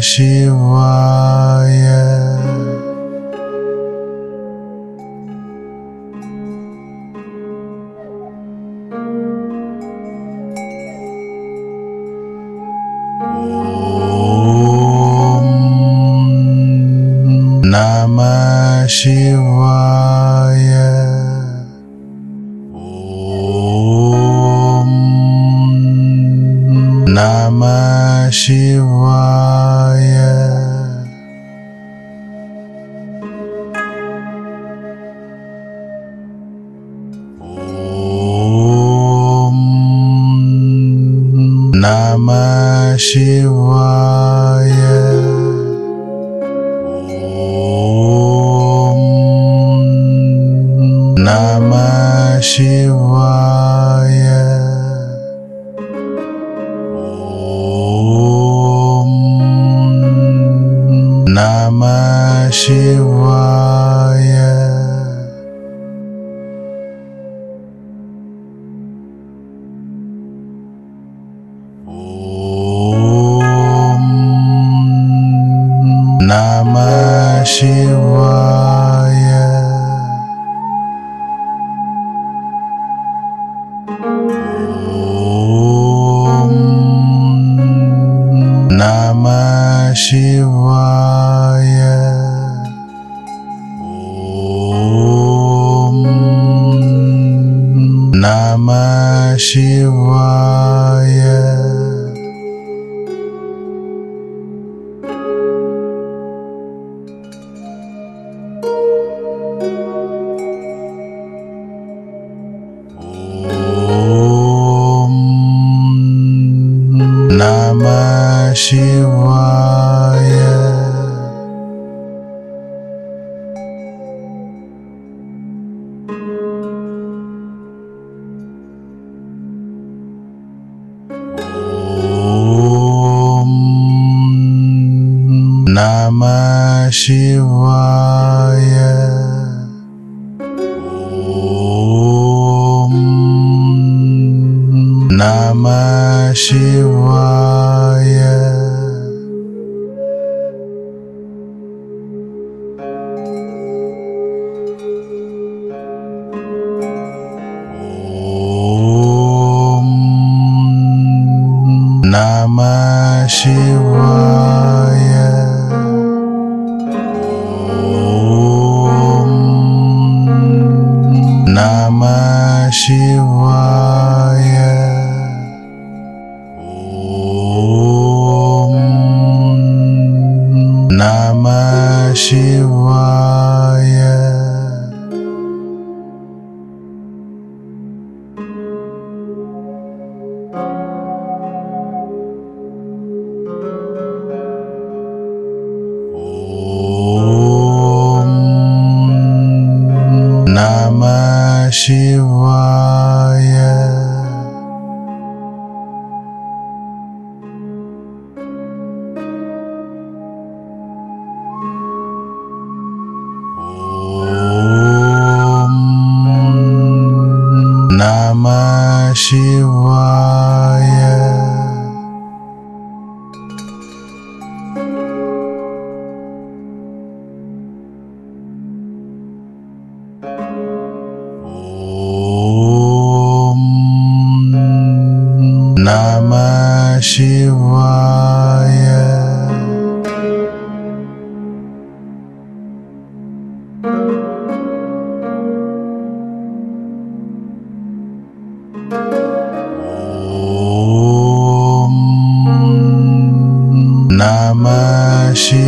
Shivaya. Shivaya Om Namah Shivaya शिवाय ॐ नम शिवाय ॐ नम शिव नमः शिवाय। शिवाय। ॐ नमः शिव 希瓦耶，嗡，南无希。achei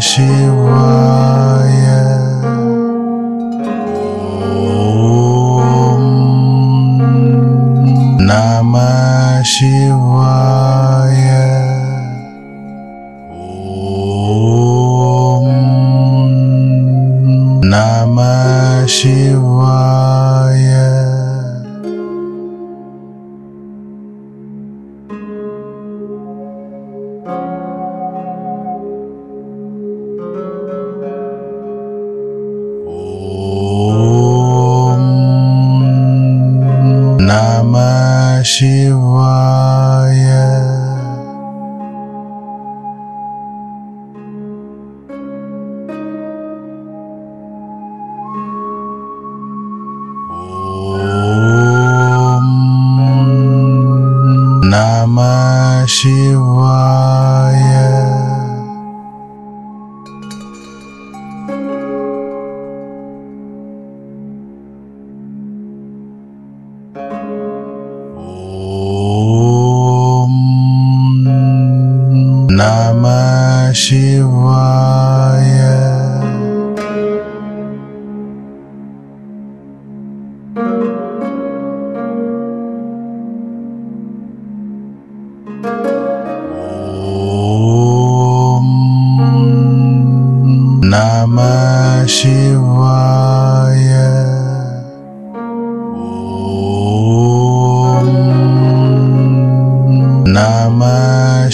希望 Namah.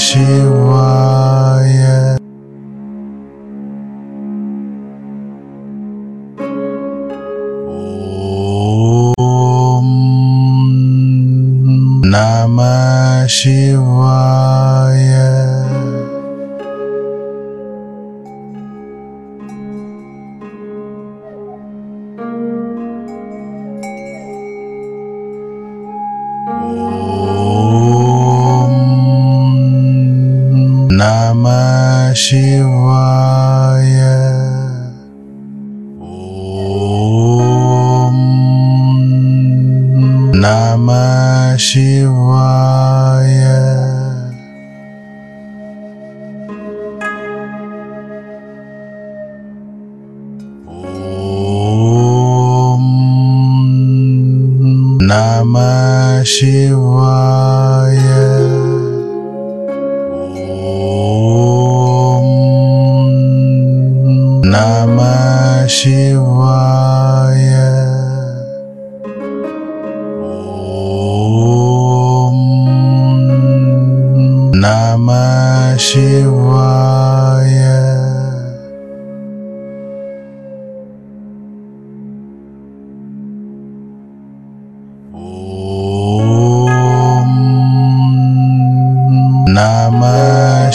希 शिवाय। ॐ नम शिवाय। ॐ नम Shiv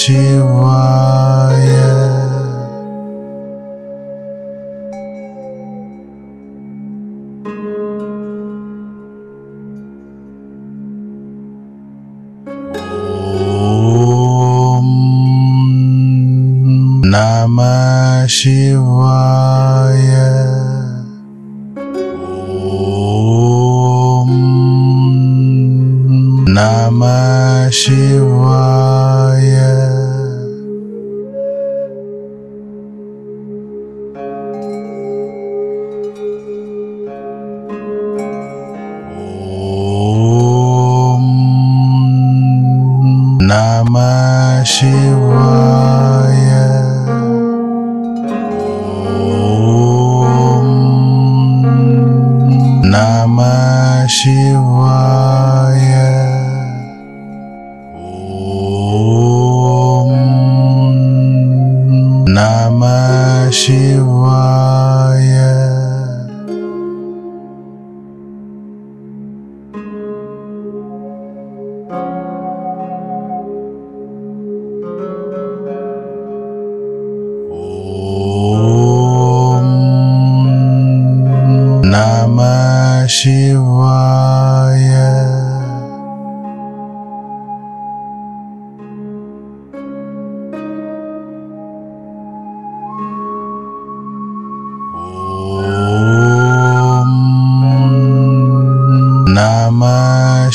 encheu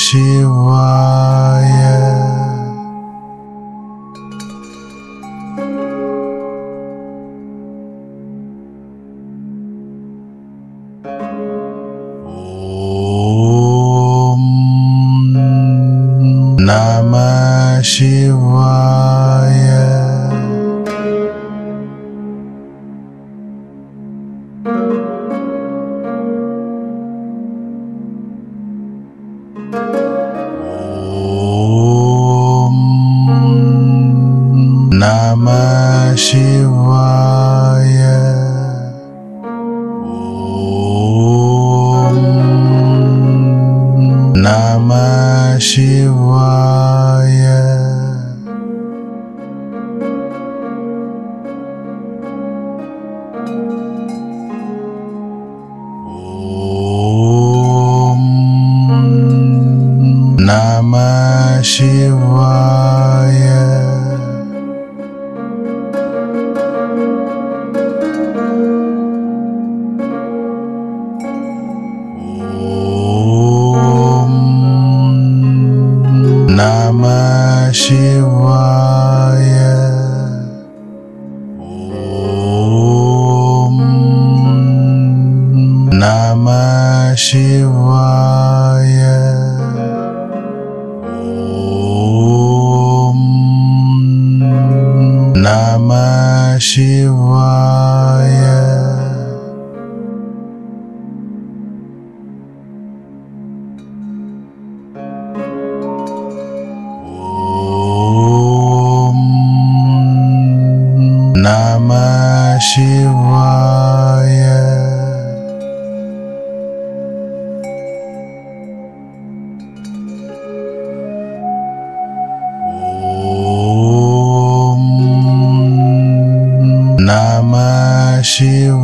She te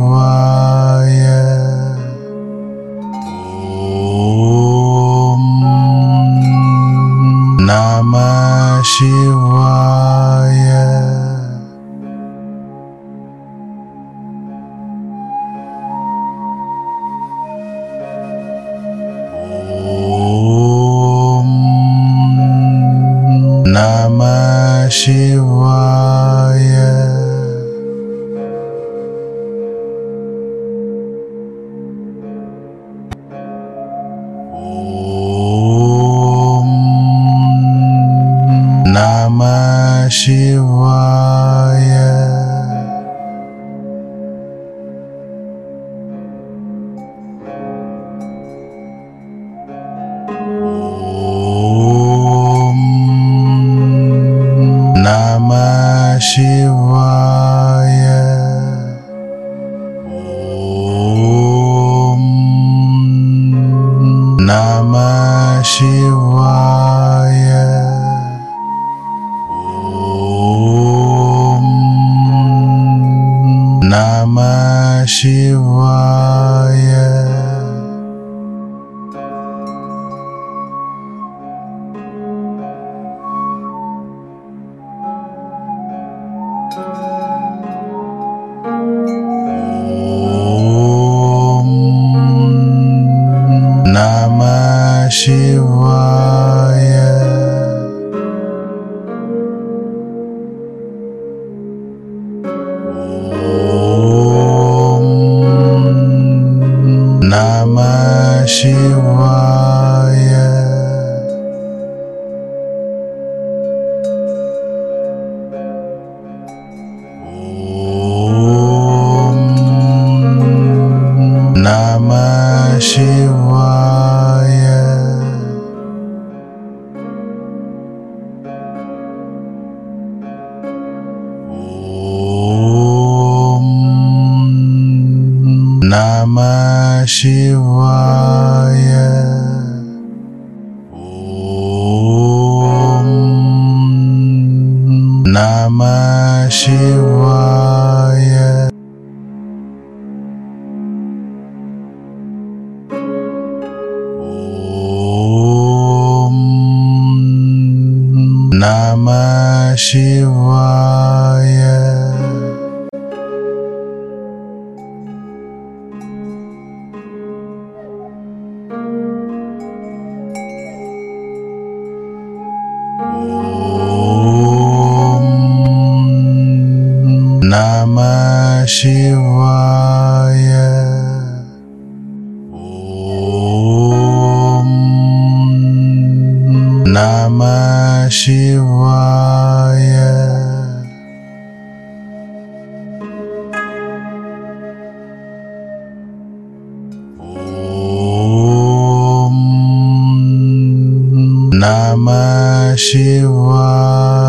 Namah Shivaya.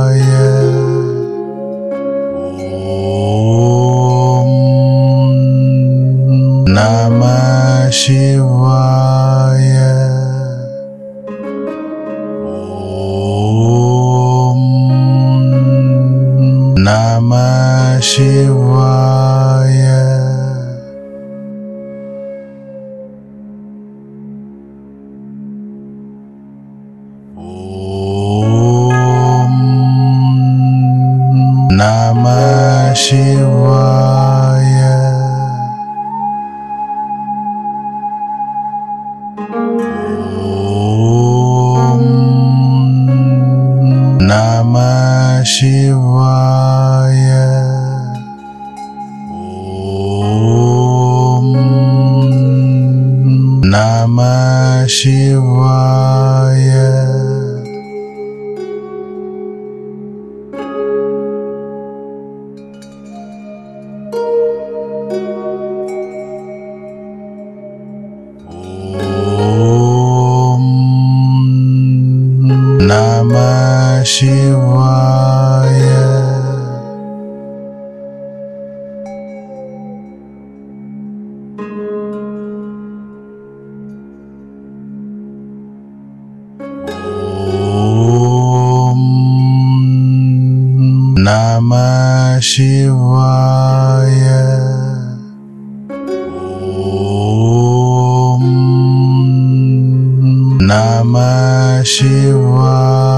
Wow.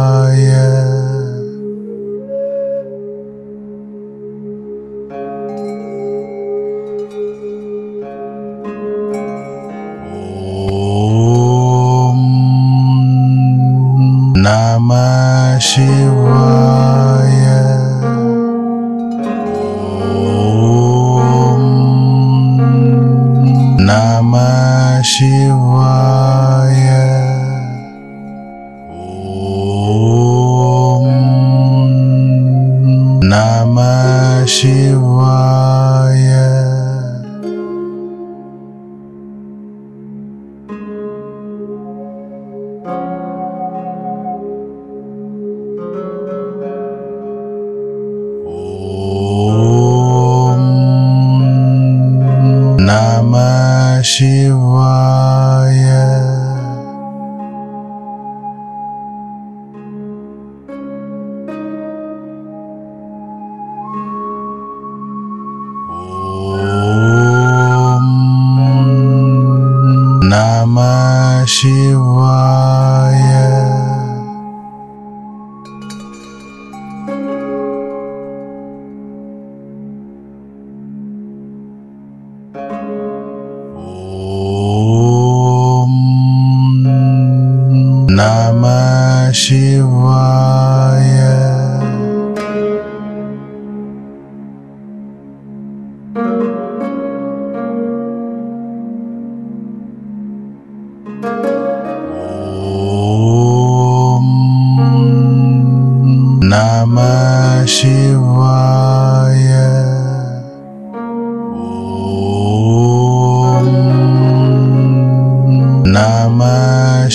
Namah.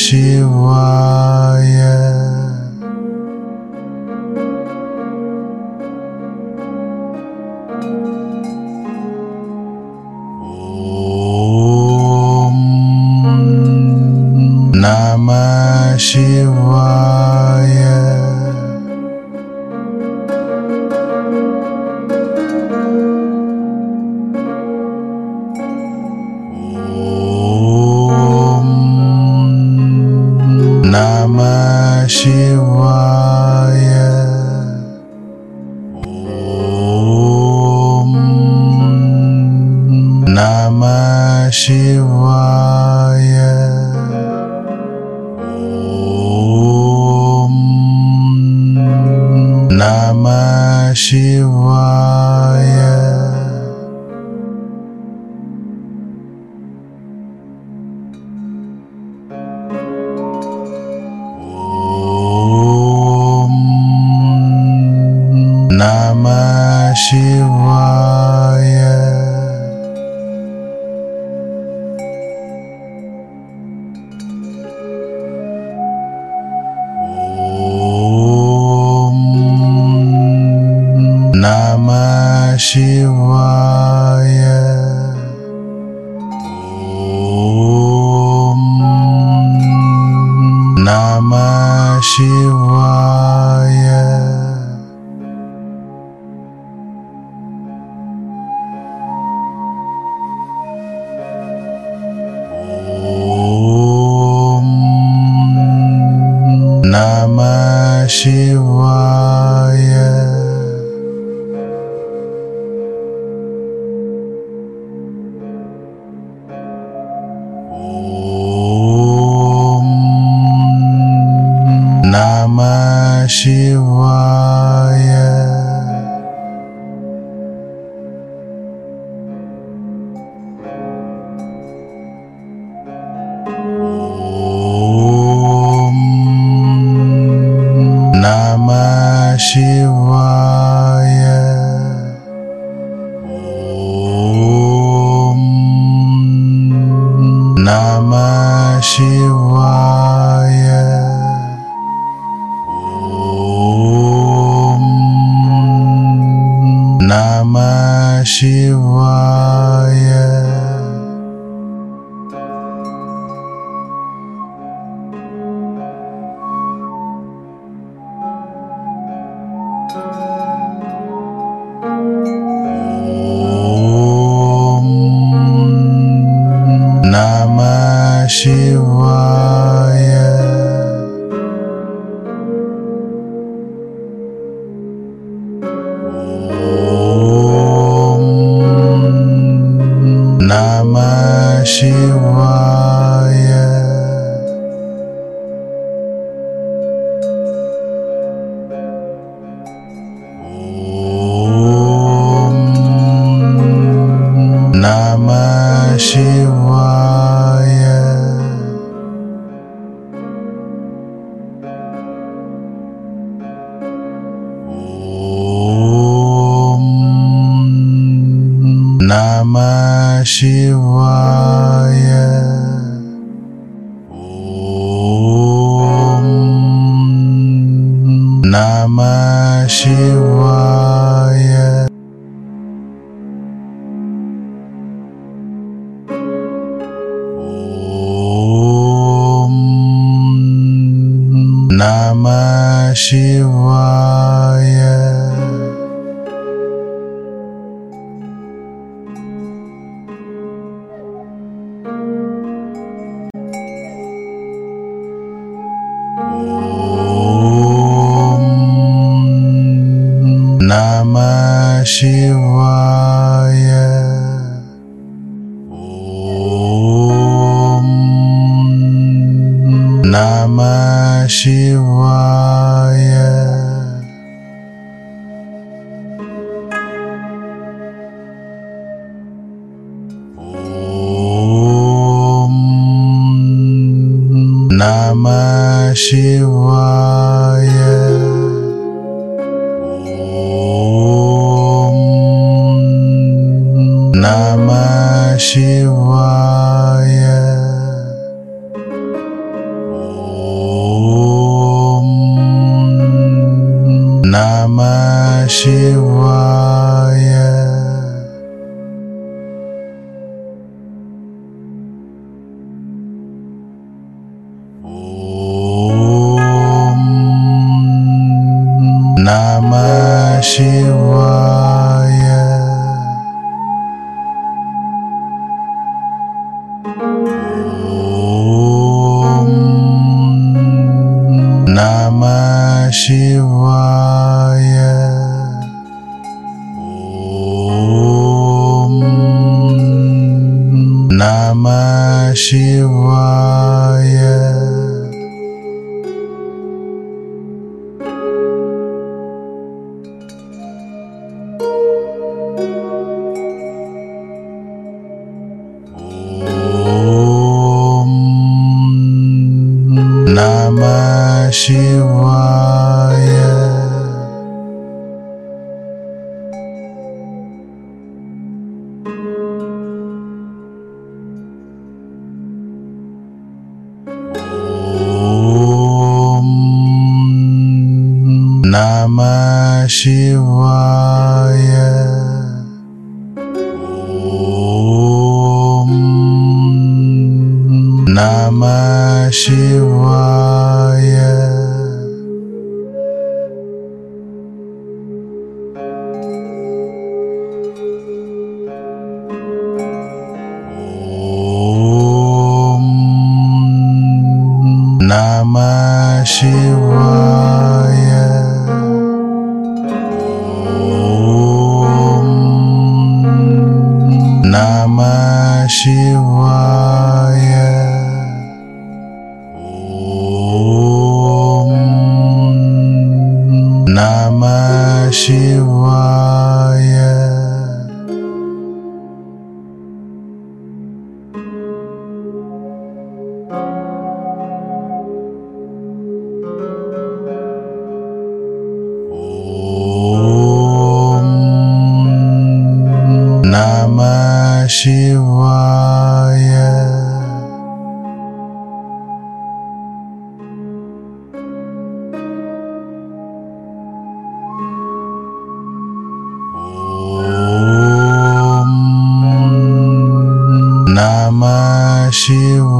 Shiva. Shivaya. Om Namah Shivaya. Namah Shivaya. Om Namah Shivaya. Namah și quiet. Om Namah Shivaya.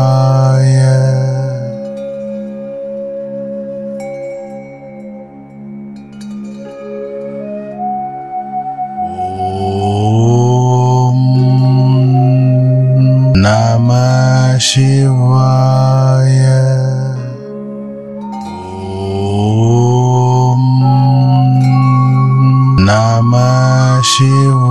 शिवाय। ॐ नमः Shiv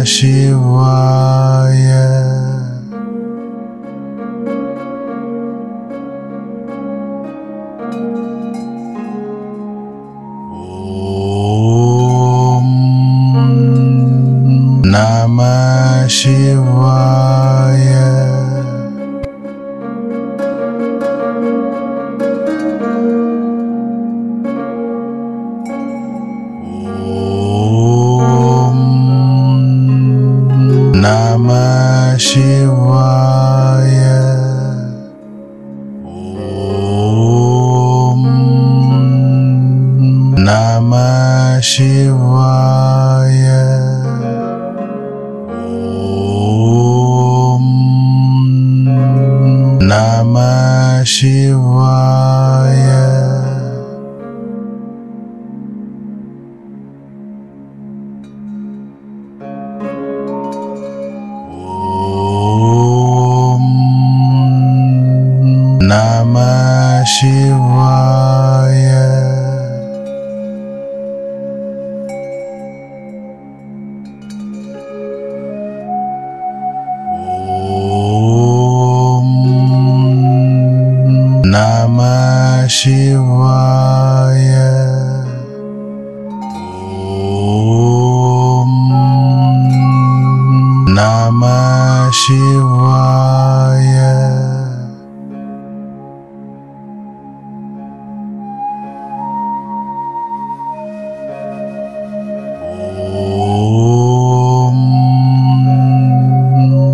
nasceu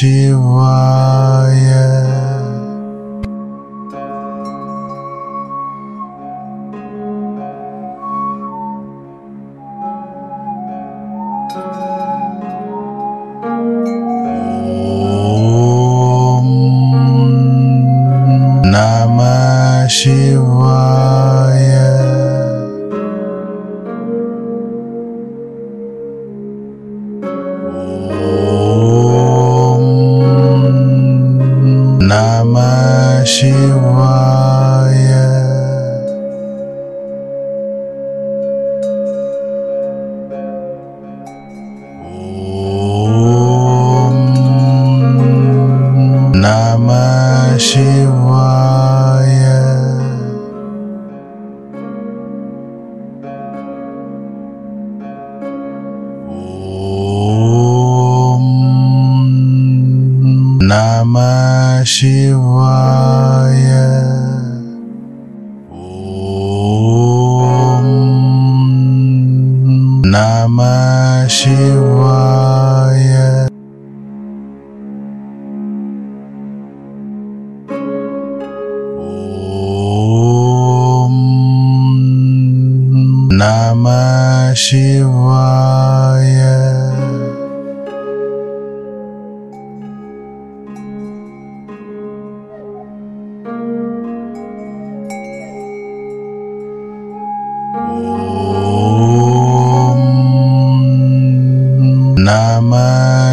She Namah Shivaya. Om Namah Shivaya. Namah Shivaya.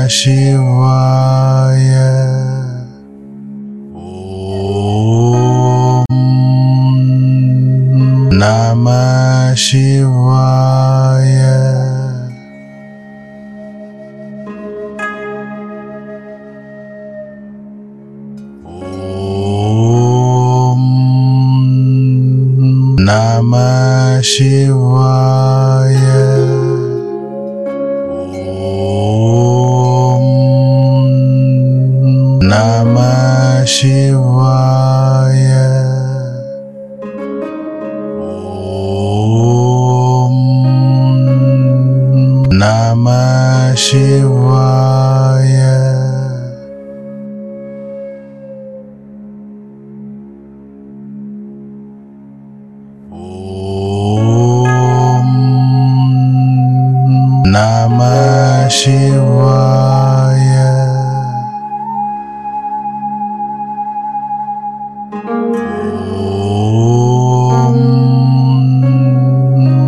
Shivaya. Om Namah Shivaya. Namah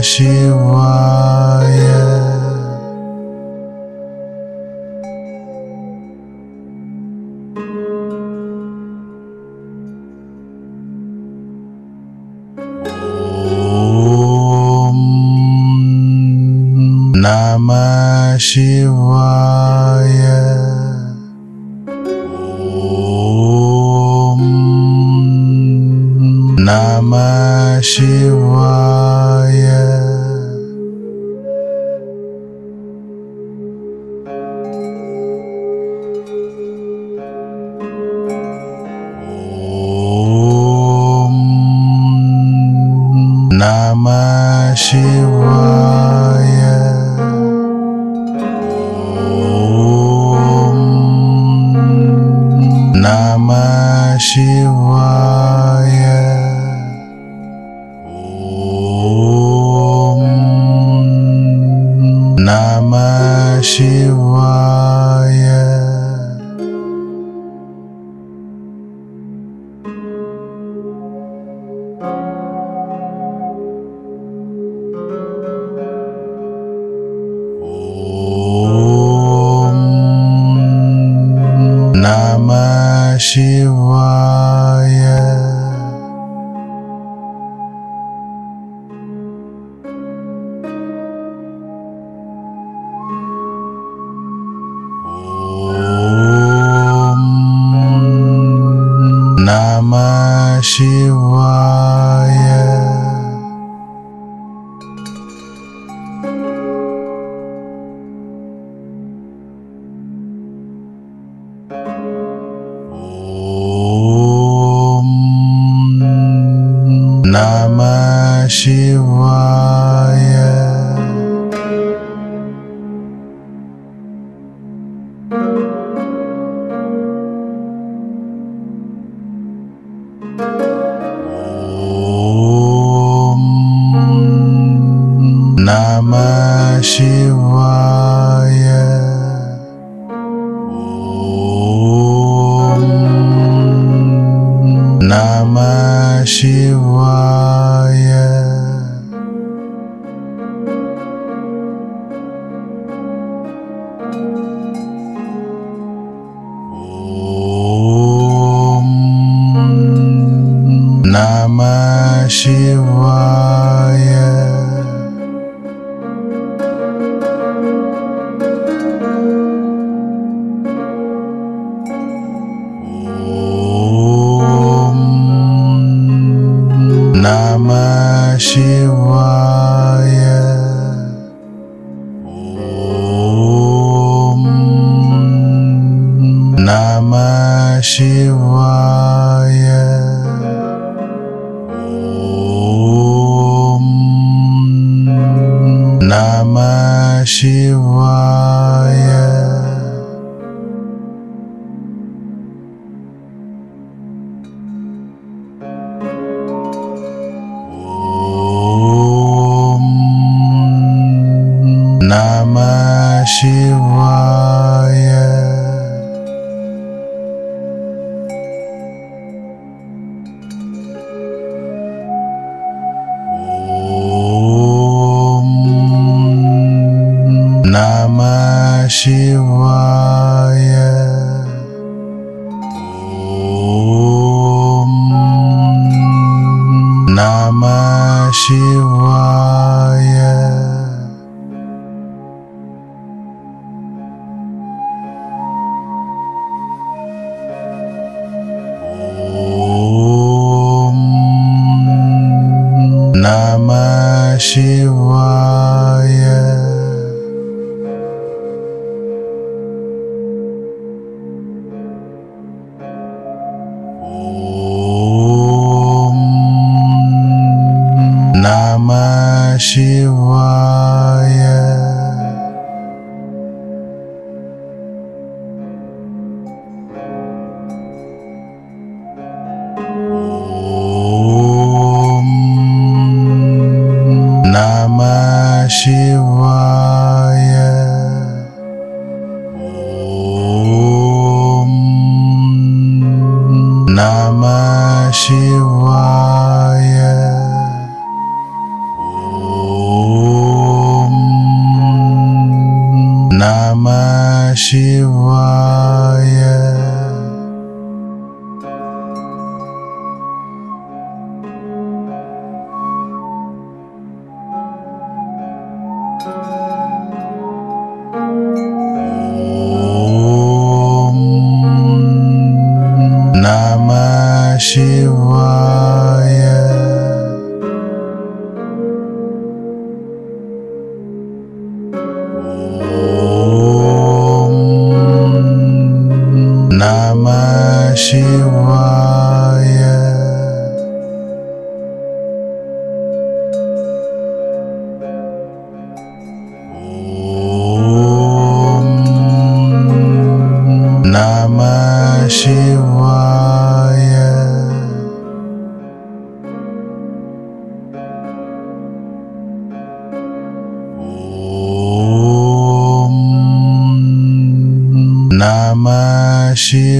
Shivaya. Om Namah Shivaya. नमः Shiva encheu Shiva. Shivaya. Om Namah Shivaya. She